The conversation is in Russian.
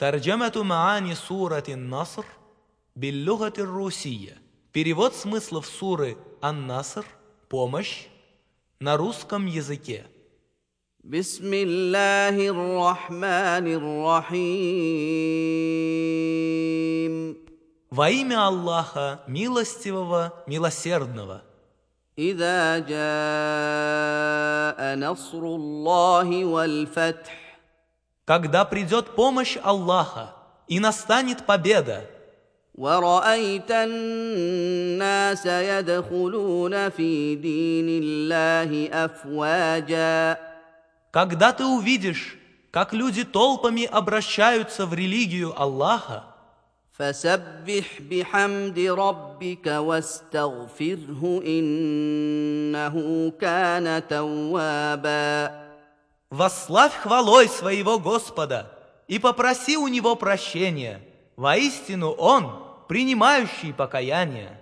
ترجمة معاني سورة النصر باللغة الروسية. Перевод смыслов суры Ан-Наср «Помощь» на русском языке. بسم الله الرحمن الرحيم Во имя Аллаха, милостивого, милосердного. إذا جاء نصر الله والفتح Когда придет помощь Аллаха и настанет победа, ورأيت الناس يدخلون في دين الله أفواجا когда ты увидишь, как люди толпами обращаются в религию Аллаха, فسبح بحمد ربك واستغفره إنه كان توابا восславь хвалой своего Господа и попроси у Него прощения. Воистину Он, принимающий покаяние.